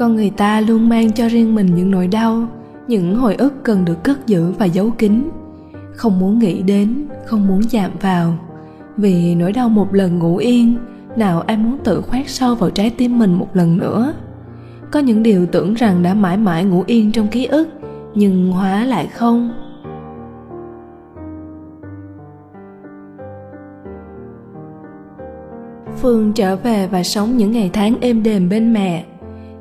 con người ta luôn mang cho riêng mình những nỗi đau, những hồi ức cần được cất giữ và giấu kín. Không muốn nghĩ đến, không muốn chạm vào. Vì nỗi đau một lần ngủ yên, nào ai muốn tự khoét sâu vào trái tim mình một lần nữa. Có những điều tưởng rằng đã mãi mãi ngủ yên trong ký ức, nhưng hóa lại không. Phương trở về và sống những ngày tháng êm đềm bên mẹ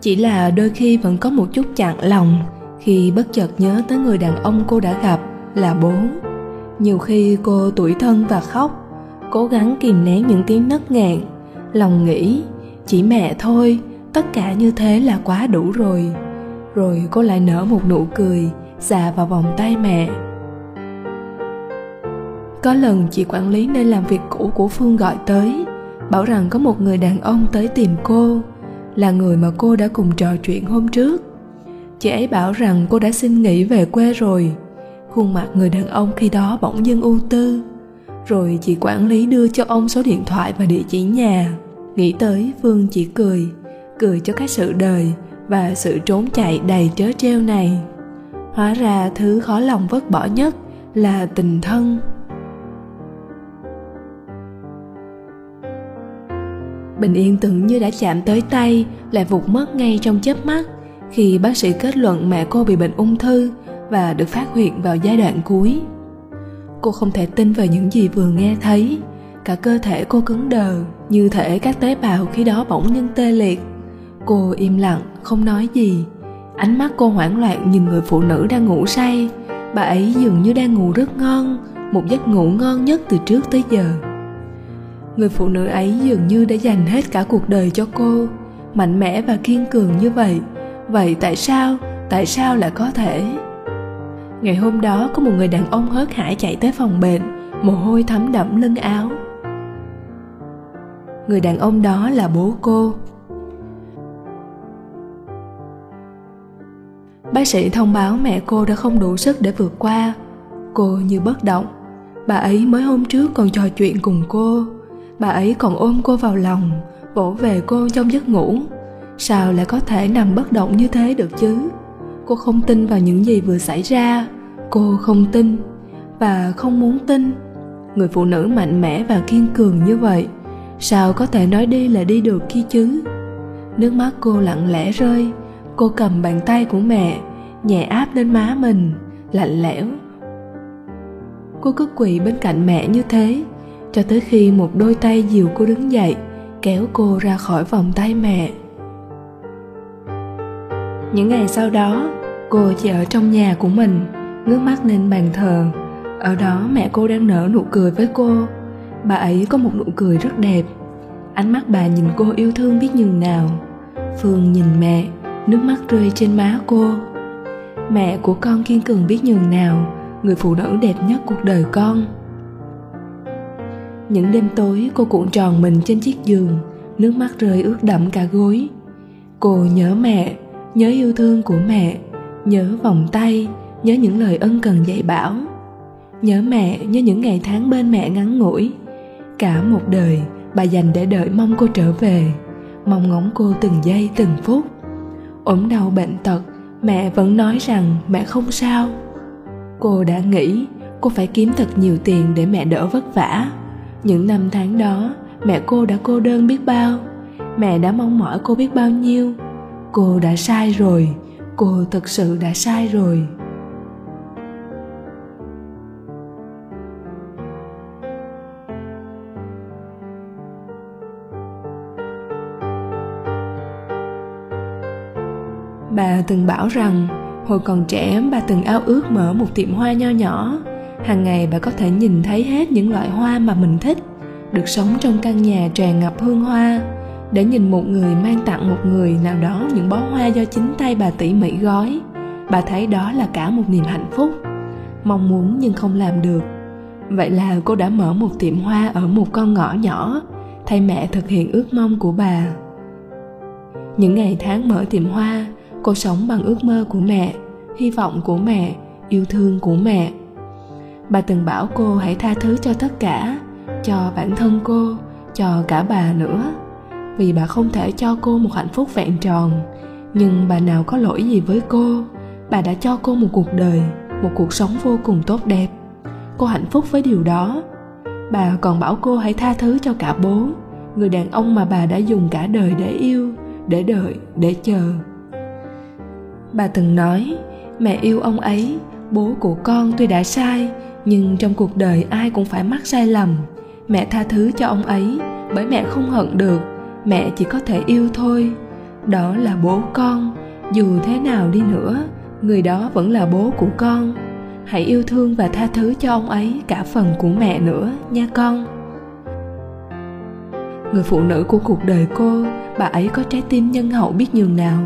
chỉ là đôi khi vẫn có một chút chặn lòng khi bất chợt nhớ tới người đàn ông cô đã gặp là bố. Nhiều khi cô tủi thân và khóc, cố gắng kìm nén những tiếng nấc nghẹn lòng nghĩ, chỉ mẹ thôi, tất cả như thế là quá đủ rồi. Rồi cô lại nở một nụ cười, xà vào vòng tay mẹ. Có lần chị quản lý nơi làm việc cũ của phương gọi tới, bảo rằng có một người đàn ông tới tìm cô là người mà cô đã cùng trò chuyện hôm trước. Chị ấy bảo rằng cô đã xin nghỉ về quê rồi. Khuôn mặt người đàn ông khi đó bỗng dưng ưu tư. Rồi chị quản lý đưa cho ông số điện thoại và địa chỉ nhà. Nghĩ tới, phương chỉ cười cười cho cái sự đời và sự trốn chạy đầy trớ trêu này. Hóa ra thứ khó lòng vứt bỏ nhất là tình thân. Bình yên tưởng như đã chạm tới tay lại vụt mất ngay trong chớp mắt khi bác sĩ kết luận mẹ cô bị bệnh ung thư và được phát hiện vào giai đoạn cuối. Cô không thể tin vào những gì vừa nghe thấy. Cả cơ thể cô cứng đờ, như thể các tế bào khi đó bỗng nhiên tê liệt. Cô im lặng, không nói gì. Ánh mắt cô hoảng loạn nhìn người phụ nữ đang ngủ say. Bà ấy dường như đang ngủ rất ngon, một giấc ngủ ngon nhất từ trước tới giờ người phụ nữ ấy dường như đã dành hết cả cuộc đời cho cô, mạnh mẽ và kiên cường như vậy. Vậy tại sao? Tại sao lại có thể? Ngày hôm đó, có một người đàn ông hớt hải chạy tới phòng bệnh, mồ hôi thấm đẫm lưng áo. Người đàn ông đó là bố cô. Bác sĩ thông báo mẹ cô đã không đủ sức để vượt qua. Cô như bất động. Bà ấy mới hôm trước còn trò chuyện cùng cô bà ấy còn ôm cô vào lòng, vỗ về cô trong giấc ngủ. Sao lại có thể nằm bất động như thế được chứ? Cô không tin vào những gì vừa xảy ra. Cô không tin và không muốn tin. Người phụ nữ mạnh mẽ và kiên cường như vậy, sao có thể nói đi là đi được kia chứ? Nước mắt cô lặng lẽ rơi. Cô cầm bàn tay của mẹ, nhẹ áp lên má mình, lạnh lẽo. Cô cứ quỳ bên cạnh mẹ như thế cho tới khi một đôi tay dìu cô đứng dậy, kéo cô ra khỏi vòng tay mẹ. Những ngày sau đó, cô chỉ ở trong nhà của mình, ngước mắt lên bàn thờ. Ở đó mẹ cô đang nở nụ cười với cô. Bà ấy có một nụ cười rất đẹp. Ánh mắt bà nhìn cô yêu thương biết nhường nào. Phương nhìn mẹ, nước mắt rơi trên má cô. Mẹ của con kiên cường biết nhường nào, người phụ nữ đẹp nhất cuộc đời con những đêm tối, cô cuộn tròn mình trên chiếc giường, nước mắt rơi ướt đẫm cả gối. Cô nhớ mẹ, nhớ yêu thương của mẹ, nhớ vòng tay, nhớ những lời ân cần dạy bảo. Nhớ mẹ, nhớ những ngày tháng bên mẹ ngắn ngủi. Cả một đời, bà dành để đợi mong cô trở về, mong ngóng cô từng giây từng phút. Ốm đau bệnh tật, mẹ vẫn nói rằng mẹ không sao. Cô đã nghĩ, cô phải kiếm thật nhiều tiền để mẹ đỡ vất vả những năm tháng đó, mẹ cô đã cô đơn biết bao. Mẹ đã mong mỏi cô biết bao nhiêu. Cô đã sai rồi. Cô thật sự đã sai rồi. Bà từng bảo rằng, hồi còn trẻ, bà từng ao ước mở một tiệm hoa nho nhỏ hàng ngày bà có thể nhìn thấy hết những loại hoa mà mình thích, được sống trong căn nhà tràn ngập hương hoa, để nhìn một người mang tặng một người nào đó những bó hoa do chính tay bà tỉ mỉ gói. Bà thấy đó là cả một niềm hạnh phúc, mong muốn nhưng không làm được. Vậy là cô đã mở một tiệm hoa ở một con ngõ nhỏ, thay mẹ thực hiện ước mong của bà. Những ngày tháng mở tiệm hoa, cô sống bằng ước mơ của mẹ, hy vọng của mẹ, yêu thương của mẹ bà từng bảo cô hãy tha thứ cho tất cả, cho bản thân cô, cho cả bà nữa. Vì bà không thể cho cô một hạnh phúc vẹn tròn, nhưng bà nào có lỗi gì với cô, bà đã cho cô một cuộc đời, một cuộc sống vô cùng tốt đẹp. Cô hạnh phúc với điều đó. Bà còn bảo cô hãy tha thứ cho cả bố, người đàn ông mà bà đã dùng cả đời để yêu, để đợi, để chờ. Bà từng nói, mẹ yêu ông ấy, bố của con tuy đã sai nhưng trong cuộc đời ai cũng phải mắc sai lầm. Mẹ tha thứ cho ông ấy, bởi mẹ không hận được. Mẹ chỉ có thể yêu thôi. Đó là bố con. Dù thế nào đi nữa, người đó vẫn là bố của con. Hãy yêu thương và tha thứ cho ông ấy cả phần của mẹ nữa nha con. Người phụ nữ của cuộc đời cô, bà ấy có trái tim nhân hậu biết nhường nào.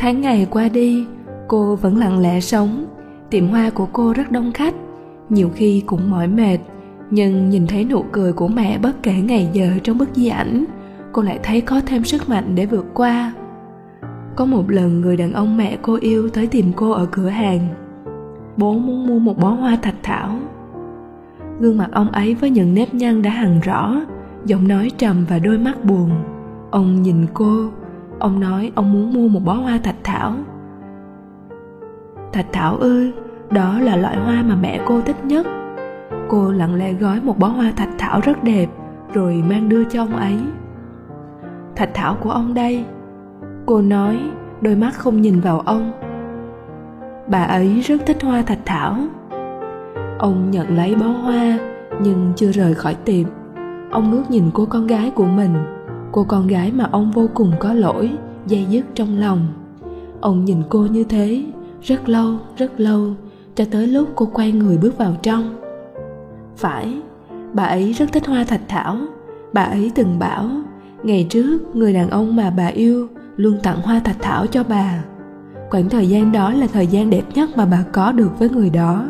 Tháng ngày qua đi, cô vẫn lặng lẽ sống. Tiệm hoa của cô rất đông khách, nhiều khi cũng mỏi mệt, nhưng nhìn thấy nụ cười của mẹ bất kể ngày giờ trong bức di ảnh, cô lại thấy có thêm sức mạnh để vượt qua. Có một lần người đàn ông mẹ cô yêu tới tìm cô ở cửa hàng. Bố muốn mua một bó hoa thạch thảo. Gương mặt ông ấy với những nếp nhăn đã hằn rõ, giọng nói trầm và đôi mắt buồn. Ông nhìn cô ông nói ông muốn mua một bó hoa thạch thảo. Thạch thảo ơi, đó là loại hoa mà mẹ cô thích nhất. Cô lặng lẽ gói một bó hoa thạch thảo rất đẹp rồi mang đưa cho ông ấy. Thạch thảo của ông đây. Cô nói đôi mắt không nhìn vào ông. Bà ấy rất thích hoa thạch thảo. Ông nhận lấy bó hoa nhưng chưa rời khỏi tiệm. Ông ngước nhìn cô con gái của mình cô con gái mà ông vô cùng có lỗi, dây dứt trong lòng. Ông nhìn cô như thế, rất lâu rất lâu, cho tới lúc cô quay người bước vào trong. Phải, bà ấy rất thích hoa thạch thảo. Bà ấy từng bảo, ngày trước người đàn ông mà bà yêu luôn tặng hoa thạch thảo cho bà. Khoảng thời gian đó là thời gian đẹp nhất mà bà có được với người đó.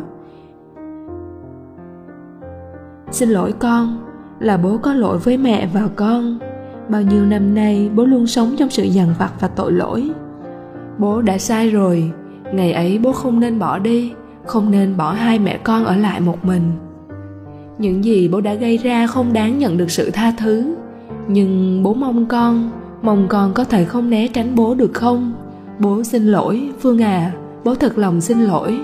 Xin lỗi con, là bố có lỗi với mẹ và con bao nhiêu năm nay, bố luôn sống trong sự dằn vặt và tội lỗi. Bố đã sai rồi. Ngày ấy bố không nên bỏ đi, không nên bỏ hai mẹ con ở lại một mình. Những gì bố đã gây ra không đáng nhận được sự tha thứ. Nhưng bố mong con mong con có thể không né tránh bố được không? Bố xin lỗi, phương à bố thật lòng xin lỗi.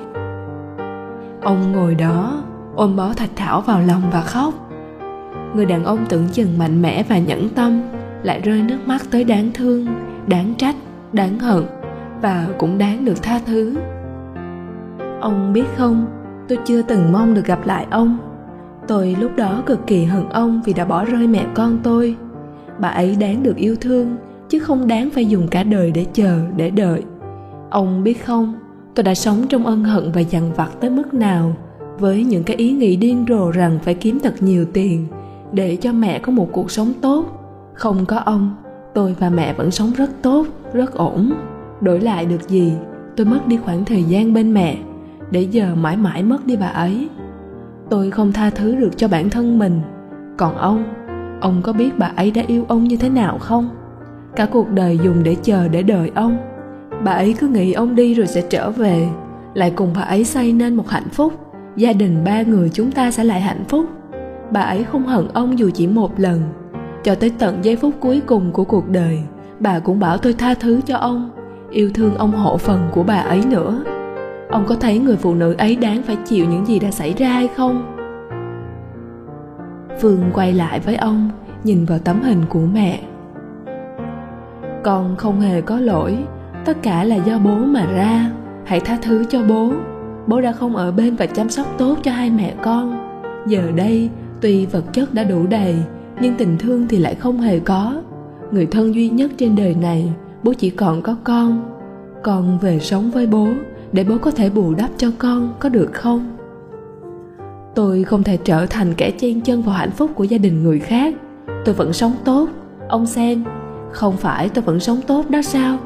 Ông ngồi đó, ôm bó thạch thảo vào lòng và khóc người đàn ông tưởng chừng mạnh mẽ và nhẫn tâm, lại rơi nước mắt tới đáng thương, đáng trách, đáng hận và cũng đáng được tha thứ. Ông biết không, tôi chưa từng mong được gặp lại ông. Tôi lúc đó cực kỳ hận ông vì đã bỏ rơi mẹ con tôi. Bà ấy đáng được yêu thương, chứ không đáng phải dùng cả đời để chờ, để đợi. Ông biết không, tôi đã sống trong ân hận và dằn vặt tới mức nào, với những cái ý nghĩ điên rồ rằng phải kiếm thật nhiều tiền để cho mẹ có một cuộc sống tốt. Không có ông, tôi và mẹ vẫn sống rất tốt, rất ổn. Đổi lại được gì, tôi mất đi khoảng thời gian bên mẹ, để giờ mãi mãi mất đi bà ấy. Tôi không tha thứ được cho bản thân mình. Còn ông ông có biết bà ấy đã yêu ông như thế nào không? Cả cuộc đời dùng để chờ để đợi ông. Bà ấy cứ nghĩ ông đi rồi sẽ trở về, lại cùng bà ấy xây nên một hạnh phúc. Gia đình ba người chúng ta sẽ lại hạnh phúc bà ấy không hận ông dù chỉ một lần. Cho tới tận giây phút cuối cùng của cuộc đời, bà cũng bảo tôi tha thứ cho ông, yêu thương ông hộ phần của bà ấy nữa. Ông có thấy người phụ nữ ấy đáng phải chịu những gì đã xảy ra hay không? Phương quay lại với ông, nhìn vào tấm hình của mẹ. Con không hề có lỗi, tất cả là do bố mà ra. Hãy tha thứ cho bố. Bố đã không ở bên và chăm sóc tốt cho hai mẹ con. Giờ đây tuy vật chất đã đủ đầy, nhưng tình thương thì lại không hề có. Người thân duy nhất trên đời này, bố chỉ còn có con. Con về sống với bố, để bố có thể bù đắp cho con, có được không? Tôi không thể trở thành kẻ chen chân vào hạnh phúc của gia đình người khác. Tôi vẫn sống tốt, ông xem không phải tôi vẫn sống tốt đó sao?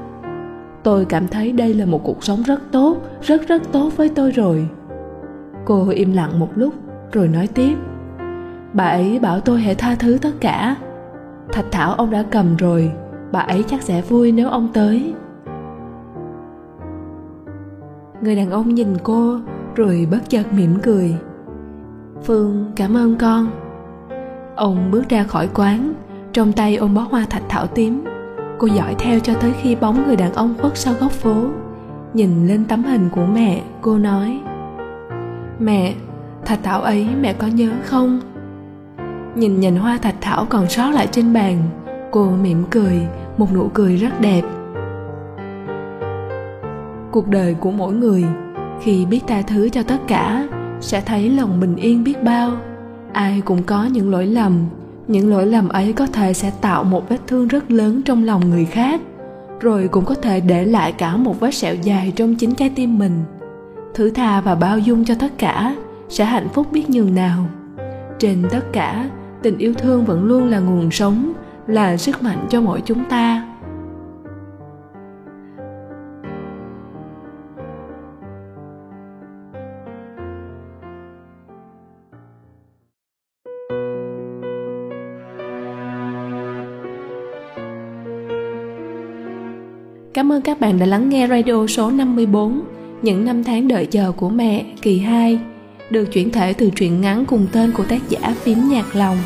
Tôi cảm thấy đây là một cuộc sống rất tốt, rất rất tốt với tôi rồi. Cô im lặng một lúc, rồi nói tiếp bà ấy bảo tôi hãy tha thứ tất cả. Thạch thảo ông đã cầm rồi, bà ấy chắc sẽ vui nếu ông tới. Người đàn ông nhìn cô, rồi bất chợt mỉm cười. Phương, cảm ơn con. Ông bước ra khỏi quán, trong tay ôm bó hoa thạch thảo tím. Cô dõi theo cho tới khi bóng người đàn ông khuất sau góc phố. Nhìn lên tấm hình của mẹ, cô nói, mẹ, thạch thảo ấy mẹ có nhớ không? Nhìn nhành hoa thạch thảo còn sót lại trên bàn, cô mỉm cười, một nụ cười rất đẹp. Cuộc đời của mỗi người, khi biết tha thứ cho tất cả, sẽ thấy lòng bình yên biết bao. Ai cũng có những lỗi lầm, những lỗi lầm ấy có thể sẽ tạo một vết thương rất lớn trong lòng người khác, rồi cũng có thể để lại cả một vết sẹo dài trong chính trái tim mình. Thứ tha và bao dung cho tất cả sẽ hạnh phúc biết nhường nào. Trên tất cả tình yêu thương vẫn luôn là nguồn sống, là sức mạnh cho mỗi chúng ta. Cảm ơn các bạn đã lắng nghe radio số 54 Những năm tháng đợi chờ của mẹ, kỳ 2 được chuyển thể từ truyện ngắn cùng tên của tác giả Phím Nhạc Lòng.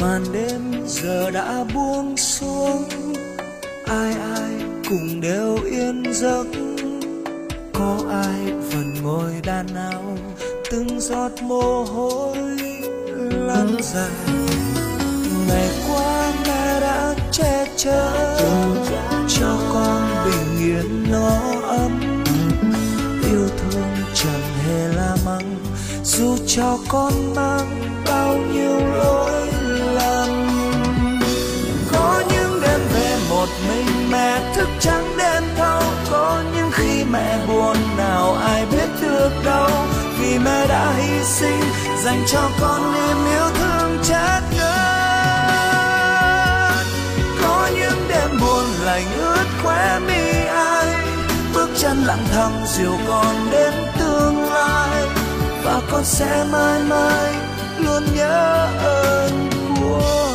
Màn đêm giờ đã buông xuống, ai ai cùng đều yên giấc. Có ai ngồi đàn áo, từng giọt mồ hôi lăn dài. Ngày qua mẹ đã che chở cho con bình yên nó ấm. Yêu thương chẳng hề la mắng dù cho con mang bao nhiêu lỗi mẹ thức trắng đêm thâu có những khi mẹ buồn nào ai biết được đâu. Vì mẹ đã hy sinh, dành cho con niềm yêu thương chất ngất. Có những đêm buồn lạnh ướt khóe mi ai, bước chân lặng thầm dìu con đến tương lai. Và con sẽ mãi mãi luôn nhớ ơn của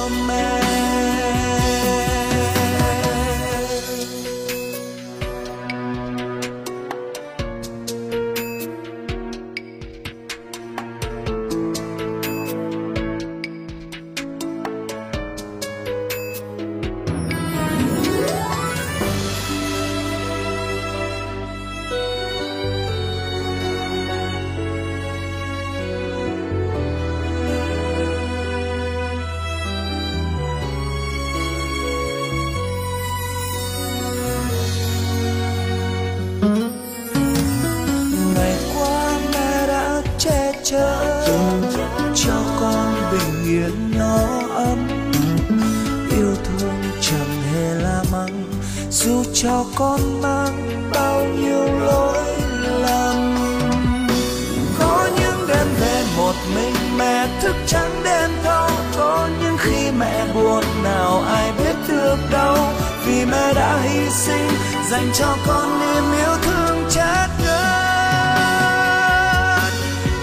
mẹ buồn nào ai biết được đâu. Vì mẹ đã hy sinh, dành cho con niềm yêu thương chát ngất.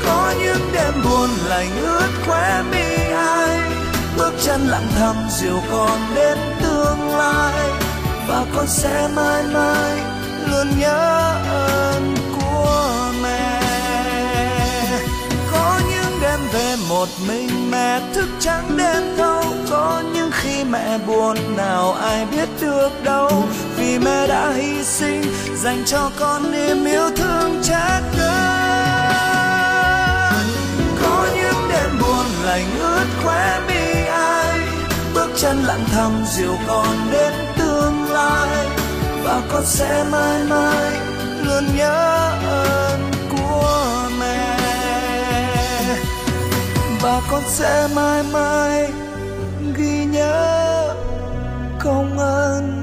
Có những đêm buồn lạnh ướt khóe mi ai bước chân lặng thầm dìu con đến tương lai. Và con sẽ mãi mãi luôn nhớ ơn một mình mẹ thức trắng đêm thâu. Có những khi mẹ buồn, nào ai biết được đâu. Vì mẹ đã hy sinh, dành cho con niềm yêu thương chát ngất có những đêm buồn lạnh ướt khóe mi ai. Bước chân lặng thầm dìu con đến tương lai. Và con sẽ mãi mãi luôn nhớ ơn. và con sẽ mãi mãi ghi nhớ công ơn.